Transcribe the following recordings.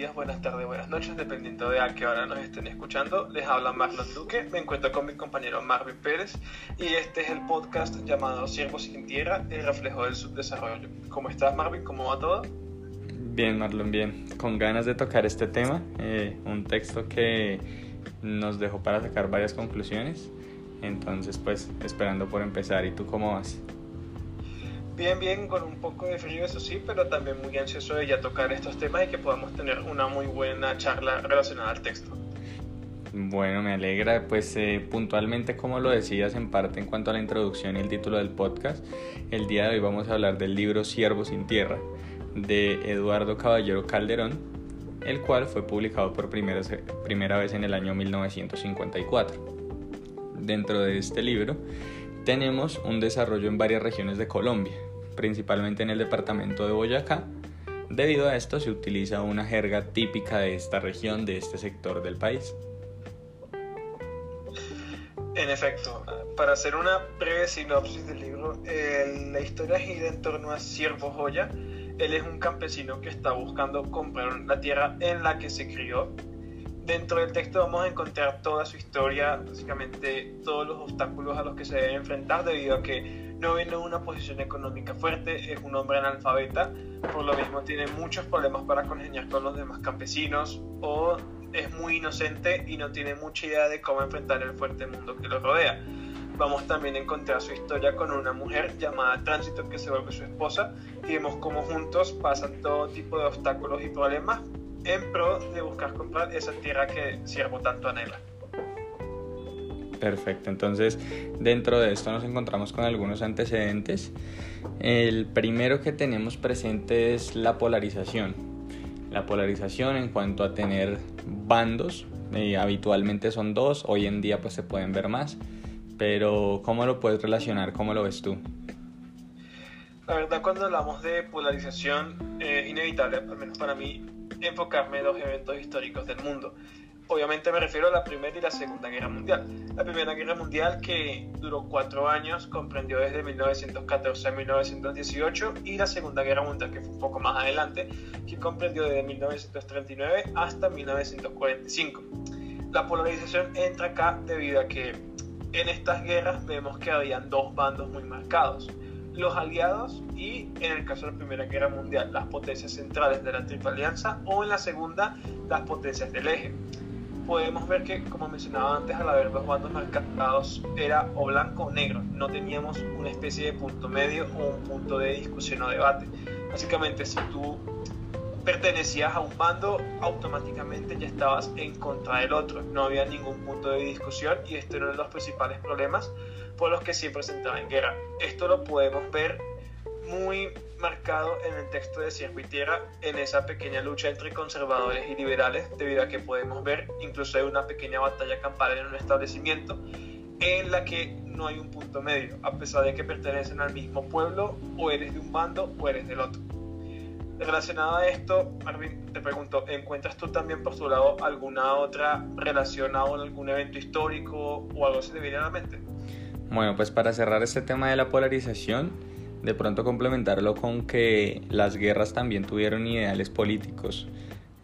días, buenas tardes, buenas noches, dependiendo de a qué hora nos estén escuchando. Les habla Marlon Duque, me encuentro con mi compañero Marvin Pérez y este es el podcast llamado Siervos sin Tierra, el reflejo del subdesarrollo. ¿Cómo estás Marvin? ¿Cómo va todo? Bien, Marlon, bien. Con ganas de tocar este tema, eh, un texto que nos dejó para sacar varias conclusiones. Entonces, pues, esperando por empezar. ¿Y tú cómo vas? Bien, bien, con un poco de frío, eso sí, pero también muy ansioso de ya tocar estos temas y que podamos tener una muy buena charla relacionada al texto. Bueno, me alegra, pues eh, puntualmente como lo decías en parte en cuanto a la introducción y el título del podcast, el día de hoy vamos a hablar del libro Siervo sin Tierra de Eduardo Caballero Calderón, el cual fue publicado por primera, primera vez en el año 1954. Dentro de este libro tenemos un desarrollo en varias regiones de Colombia, principalmente en el departamento de Boyacá. Debido a esto se utiliza una jerga típica de esta región, de este sector del país. En efecto, para hacer una breve sinopsis del libro, la historia gira en torno a Siervo Joya. Él es un campesino que está buscando comprar la tierra en la que se crió Dentro del texto vamos a encontrar toda su historia, básicamente todos los obstáculos a los que se debe enfrentar debido a que no viene una posición económica fuerte, es un hombre analfabeta, por lo mismo tiene muchos problemas para congeniar con los demás campesinos o es muy inocente y no tiene mucha idea de cómo enfrentar el fuerte mundo que lo rodea. Vamos también a encontrar su historia con una mujer llamada Tránsito que se vuelve su esposa y vemos cómo juntos pasan todo tipo de obstáculos y problemas en pro de buscar comprar esa tierra que Siervo tanto anhela. Perfecto, entonces dentro de esto nos encontramos con algunos antecedentes. El primero que tenemos presente es la polarización. La polarización en cuanto a tener bandos, eh, habitualmente son dos, hoy en día pues se pueden ver más, pero ¿cómo lo puedes relacionar? ¿Cómo lo ves tú? La verdad cuando hablamos de polarización, es inevitable, al menos para mí, enfocarme en los eventos históricos del mundo. Obviamente me refiero a la Primera y la Segunda Guerra Mundial. La Primera Guerra Mundial que duró cuatro años, comprendió desde 1914 a 1918, y la Segunda Guerra Mundial que fue un poco más adelante, que comprendió desde 1939 hasta 1945. La polarización entra acá debido a que en estas guerras vemos que habían dos bandos muy marcados los aliados y en el caso de la Primera Guerra Mundial las potencias centrales de la Triple Alianza o en la segunda las potencias del eje. Podemos ver que, como mencionaba antes, al haber dos bandos marcados era o blanco o negro, no teníamos una especie de punto medio o un punto de discusión o debate. Básicamente, si tú pertenecías a un bando, automáticamente ya estabas en contra del otro. No había ningún punto de discusión y este era uno de los principales problemas por los que siempre se entraba en guerra. Esto lo podemos ver muy marcado en el texto de Siervo y Tierra, en esa pequeña lucha entre conservadores y liberales, debido a que podemos ver incluso hay una pequeña batalla campal en un establecimiento en la que no hay un punto medio, a pesar de que pertenecen al mismo pueblo, o eres de un bando o eres del otro. Relacionado a esto, Marvin, te pregunto, ¿encuentras tú también por tu lado alguna otra relacionada con algún evento histórico o algo se te viene a la mente? Bueno, pues para cerrar este tema de la polarización, de pronto complementarlo con que las guerras también tuvieron ideales políticos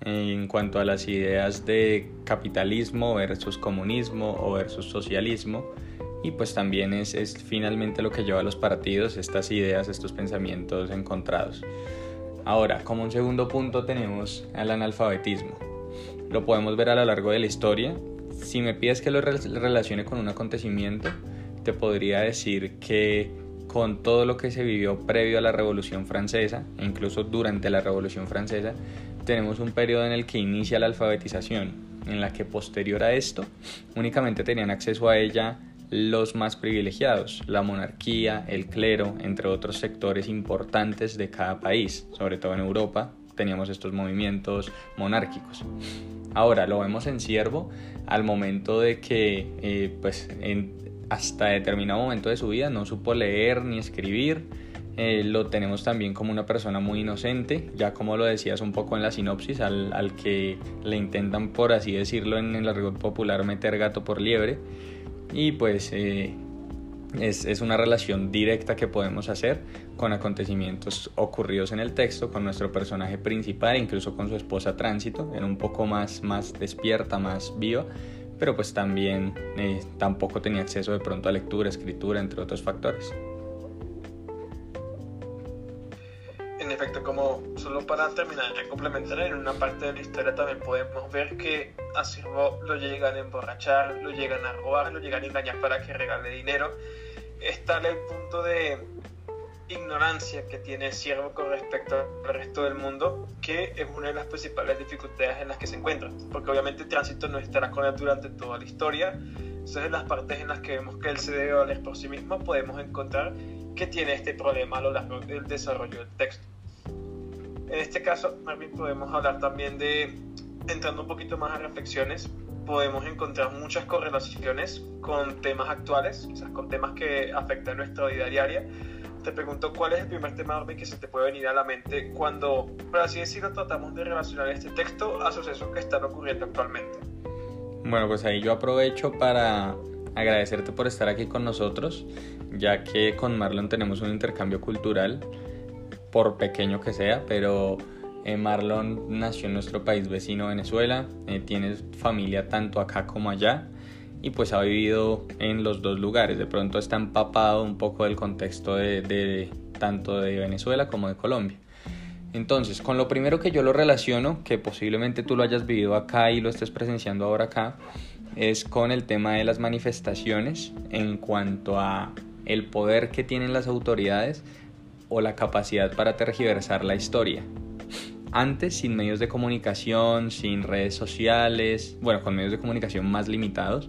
en cuanto a las ideas de capitalismo versus comunismo o versus socialismo y pues también es, es finalmente lo que lleva a los partidos estas ideas, estos pensamientos encontrados. Ahora, como un segundo punto tenemos el analfabetismo. Lo podemos ver a lo largo de la historia. Si me pides que lo relacione con un acontecimiento, te podría decir que con todo lo que se vivió previo a la Revolución Francesa, e incluso durante la Revolución Francesa, tenemos un periodo en el que inicia la alfabetización, en la que posterior a esto únicamente tenían acceso a ella los más privilegiados, la monarquía, el clero, entre otros sectores importantes de cada país, sobre todo en Europa, teníamos estos movimientos monárquicos. Ahora lo vemos en Siervo al momento de que eh, pues hasta determinado momento de su vida no supo leer ni escribir. Eh, lo tenemos también como una persona muy inocente, ya como lo decías un poco en la sinopsis, al, que le intentan, por así decirlo, en el argot popular meter gato por liebre y pues eh, es, una relación directa que podemos hacer con acontecimientos ocurridos en el texto, con nuestro personaje principal, incluso con su esposa Tránsito, era un poco más, más despierta, más viva, pero pues también eh, tampoco tenía acceso de pronto a lectura, escritura, entre otros factores. En efecto, como solo para terminar de complementar, en una parte de la historia también podemos ver que a Sirvo lo llegan a emborrachar, lo llegan a robar, lo llegan a engañar para que regale dinero está el punto de ignorancia que tiene Siervo con respecto al resto del mundo, que es una de las principales dificultades en las que se encuentra, porque obviamente el tránsito no estará con él durante toda la historia, entonces en las partes en las que vemos que él se debe valer por sí mismo, podemos encontrar que tiene este problema a lo largo del desarrollo del texto. En este caso, Marvin, podemos hablar también de, entrando un poquito más a reflexiones, podemos encontrar muchas correlaciones con temas actuales, quizás con temas que afectan nuestra vida diaria. Te pregunto, ¿cuál es el primer tema que se te puede venir a la mente cuando, por así decirlo, tratamos de relacionar este texto a sucesos que están ocurriendo actualmente? Bueno, pues ahí yo aprovecho para agradecerte por estar aquí con nosotros, ya que con Marlon tenemos un intercambio cultural, por pequeño que sea, pero eh, Marlon nació en nuestro país vecino Venezuela, eh, tiene familia tanto acá como allá y pues ha vivido en los dos lugares. De pronto está empapado un poco del contexto de, tanto de Venezuela como de Colombia. Entonces, con lo primero que yo lo relaciono, que posiblemente tú lo hayas vivido acá y lo estés presenciando ahora acá, es con el tema de las manifestaciones en cuanto a el poder que tienen las autoridades o la capacidad para tergiversar la historia. Antes, sin medios de comunicación, sin redes sociales, bueno, con medios de comunicación más limitados,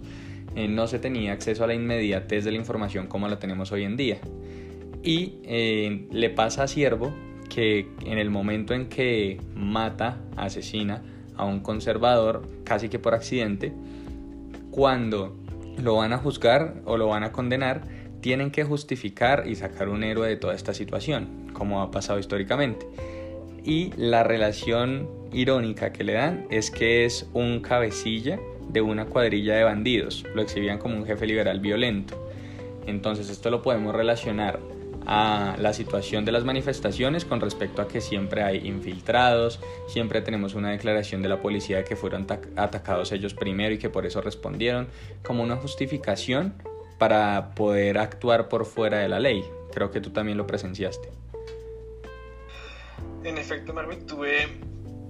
eh, no se tenía acceso a la inmediatez de la información como la tenemos hoy en día. Y eh, le pasa a Siervo que en el momento en que mata, asesina a un conservador, casi que por accidente, cuando lo van a juzgar o lo van a condenar, tienen que justificar y sacar un héroe de toda esta situación, como ha pasado históricamente y la relación irónica que le dan es que es un cabecilla de una cuadrilla de bandidos, lo exhibían como un jefe liberal violento. Entonces esto lo podemos relacionar a la situación de las manifestaciones con respecto a que siempre hay infiltrados, siempre tenemos una declaración de la policía de que fueron atacados ellos primero y que por eso respondieron, como una justificación para poder actuar por fuera de la ley. Creo que tú también lo presenciaste. En efecto, Marvin, tuve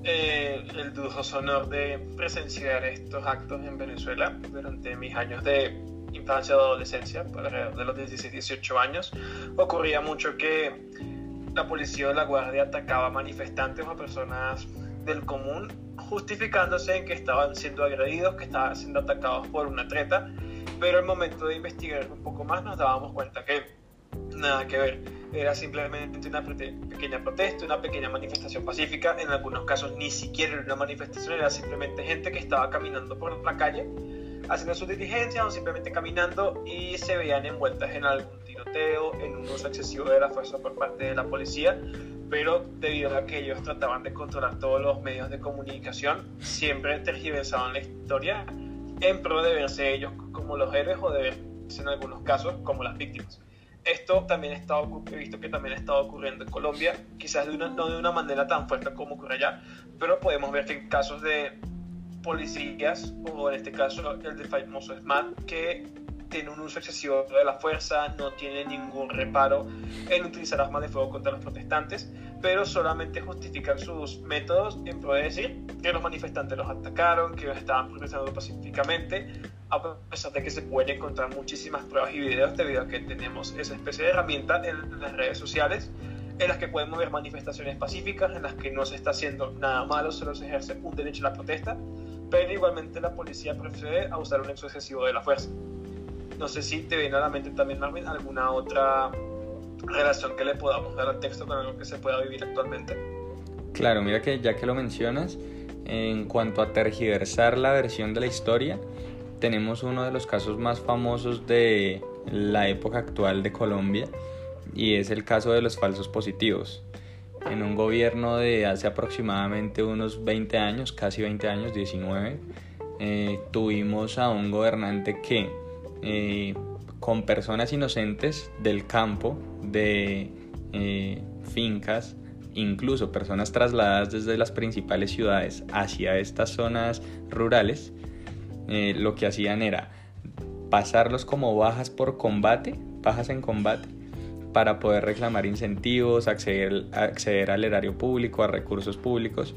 eh, el dudoso honor de presenciar estos actos en Venezuela durante mis años de infancia o adolescencia, alrededor de los 16-18 años. Ocurría mucho que la policía o la guardia atacaba manifestantes o personas del común, justificándose en que estaban siendo agredidos, que estaban siendo atacados por una treta, pero al momento de investigar un poco más nos dábamos cuenta que nada que ver. Era simplemente una pequeña protesta, una pequeña manifestación pacífica, en algunos casos ni siquiera era una manifestación, era simplemente gente que estaba caminando por la calle, haciendo sus diligencias o simplemente caminando y se veían envueltas en algún tiroteo, en un uso excesivo de la fuerza por parte de la policía, pero debido a que ellos trataban de controlar todos los medios de comunicación, siempre tergiversaban la historia en pro de verse ellos como los héroes o de verse en algunos casos como las víctimas. Esto también está he visto que también ha estado ocurriendo en Colombia, quizás de una, no de una manera tan fuerte como ocurre allá, pero podemos ver que en casos de policías, o en este caso el del famoso SMAT, que tiene un uso excesivo de la fuerza, no tiene ningún reparo en utilizar armas de fuego contra los protestantes, pero solamente justifican sus métodos en pro de decir que los manifestantes los atacaron, que estaban protestando pacíficamente, a pesar de que se pueden encontrar muchísimas pruebas y videos debido a que tenemos esa especie de herramienta en las redes sociales en las que podemos ver manifestaciones pacíficas, en las que no se está haciendo nada malo, solo se ejerce un derecho a la protesta, pero igualmente la policía prefiere a usar un uso excesivo de la fuerza. No sé si te viene a la mente también, Marvin, alguna otra relación que le podamos dar al texto con algo que se pueda vivir actualmente. Claro, mira que ya que lo mencionas, en cuanto a tergiversar la versión de la historia, tenemos uno de los casos más famosos de la época actual de Colombia y es el caso de los falsos positivos. En un gobierno de hace aproximadamente unos 20 años, casi 20 años, 19, eh, tuvimos a un gobernante que eh, con personas inocentes del campo, de eh, fincas, incluso personas trasladadas desde las principales ciudades hacia estas zonas rurales, eh, lo que hacían era pasarlos como bajas por combate, bajas en combate, para poder reclamar incentivos, acceder, acceder al erario público, a recursos públicos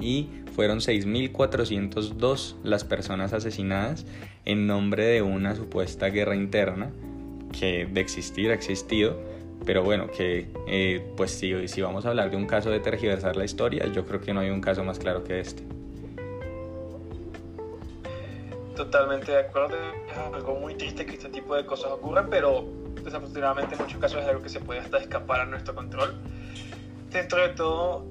y fueron 6.402 las personas asesinadas en nombre de una supuesta guerra interna que de existir ha existido, pero bueno, que eh, pues si, si vamos a hablar de un caso de tergiversar la historia, yo creo que no hay un caso más claro que este. Totalmente de acuerdo, es algo muy triste que este tipo de cosas ocurran, pero desafortunadamente en muchos casos es algo que se puede hasta escapar a nuestro control. Dentro de todo,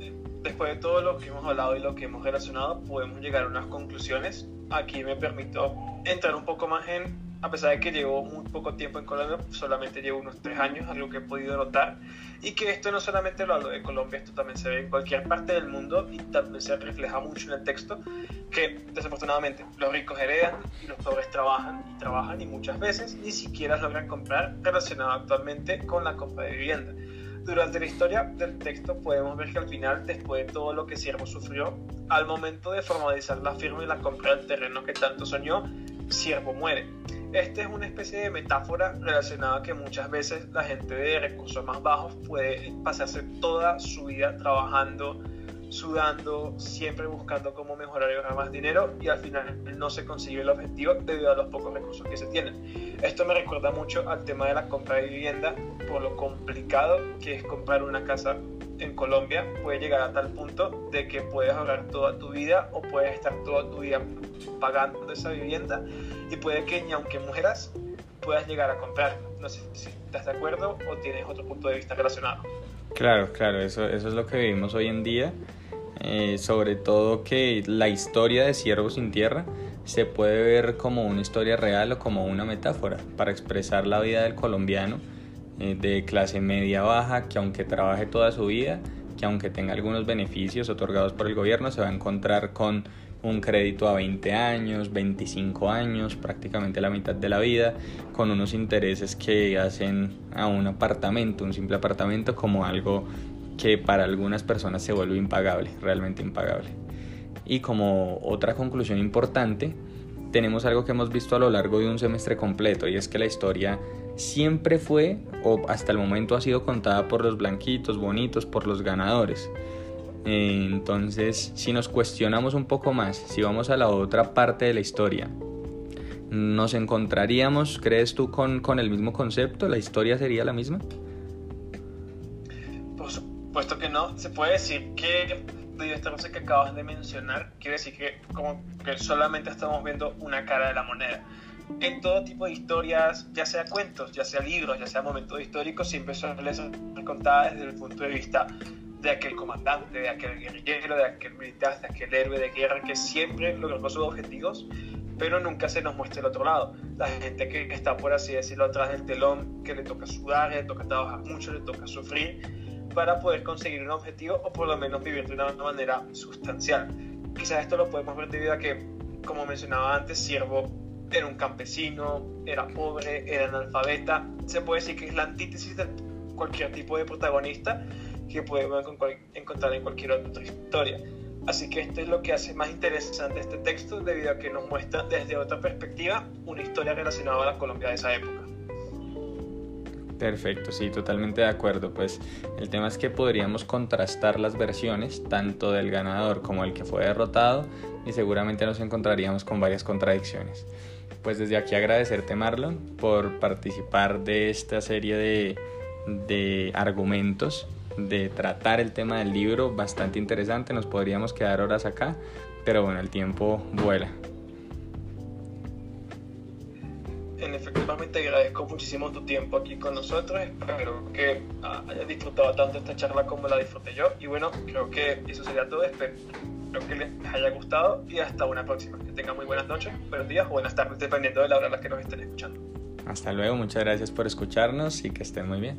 después de todo lo que hemos hablado y lo que hemos relacionado, podemos llegar a unas conclusiones. Aquí me permito entrar un poco más en, a pesar de que llevo muy poco tiempo en Colombia, solamente llevo unos tres años, algo que he podido notar, y que esto no solamente lo hablo de Colombia, esto también se ve en cualquier parte del mundo y también se refleja mucho en el texto, que desafortunadamente los ricos heredan y los pobres trabajan y trabajan y muchas veces ni siquiera logran comprar relacionado actualmente con la compra de vivienda durante la historia del texto podemos ver que al final, después de todo lo que Siervo sufrió, al momento de formalizar la firma y la compra del terreno que tanto soñó, Siervo muere. Esta es una especie de metáfora relacionada a que muchas veces la gente de recursos más bajos puede pasarse toda su vida trabajando sudando, siempre buscando cómo mejorar y ganar más dinero y al final no se consigue el objetivo debido a los pocos recursos que se tienen. Esto me recuerda mucho al tema de la compra de vivienda por lo complicado que es comprar una casa en Colombia. Puede llegar a tal punto de que puedes ahorrar toda tu vida o puedes estar toda tu vida pagando esa vivienda y puede que ni aunque mujeras puedas llegar a comprar. No sé si estás de acuerdo o tienes otro punto de vista relacionado. Claro, claro, eso, eso es lo que vivimos hoy en día. Eh, sobre todo que la historia de Ciervo sin Tierra se puede ver como una historia real o como una metáfora para expresar la vida del colombiano eh, de clase media baja que aunque trabaje toda su vida, que aunque tenga algunos beneficios otorgados por el gobierno, se va a encontrar con un crédito a 20 años, 25 años, prácticamente la mitad de la vida, con unos intereses que hacen a un apartamento, un simple apartamento, como algo que para algunas personas se vuelve impagable, realmente impagable. Y como otra conclusión importante, tenemos algo que hemos visto a lo largo de un semestre completo y es que la historia siempre fue o hasta el momento ha sido contada por los blanquitos, bonitos, por los ganadores. Entonces, si nos cuestionamos un poco más, si vamos a la otra parte de la historia, ¿nos encontraríamos, crees tú, con, con el mismo concepto? ¿La historia sería la misma? Por supuesto que no. Se puede decir que de cosa que acabas de mencionar, quiere decir que como que solamente estamos viendo una cara de la moneda. En todo tipo de historias, ya sea cuentos, ya sea libros, ya sea momentos históricos, siempre son contadas desde el punto de vista de aquel comandante, de aquel guerrillero, de aquel militar, de aquel héroe de guerra que siempre logró sus objetivos, pero nunca se nos muestra el otro lado. La gente que está, por así decirlo, atrás del telón, que le toca sudar, le toca trabajar mucho, le toca sufrir para poder conseguir un objetivo o por lo menos vivir de una manera sustancial. Quizás esto lo podemos ver debido a que, como mencionaba antes, Siervo era un campesino, era pobre, era analfabeta. Se puede decir que es la antítesis de cualquier tipo de protagonista que podemos encontrar en cualquier otra historia. Así que esto es lo que hace más interesante este texto debido a que nos muestra desde otra perspectiva una historia relacionada a la Colombia de esa época. Perfecto, sí, totalmente de acuerdo. Pues el tema es que podríamos contrastar las versiones, tanto del ganador como el que fue derrotado, y seguramente nos encontraríamos con varias contradicciones. Pues desde aquí agradecerte, Marlon, por participar de esta serie de, de argumentos de tratar el tema del libro, bastante interesante, nos podríamos quedar horas acá, pero bueno, el tiempo vuela. Efectivamente agradezco muchísimo tu tiempo aquí con nosotros, espero que hayas disfrutado tanto esta charla como la disfruté yo y bueno, creo que eso sería todo, espero que les haya gustado y hasta una próxima, que tengan muy buenas noches, buenos días o buenas tardes dependiendo de la hora en la que nos estén escuchando. Hasta luego, muchas gracias por escucharnos y que estén muy bien.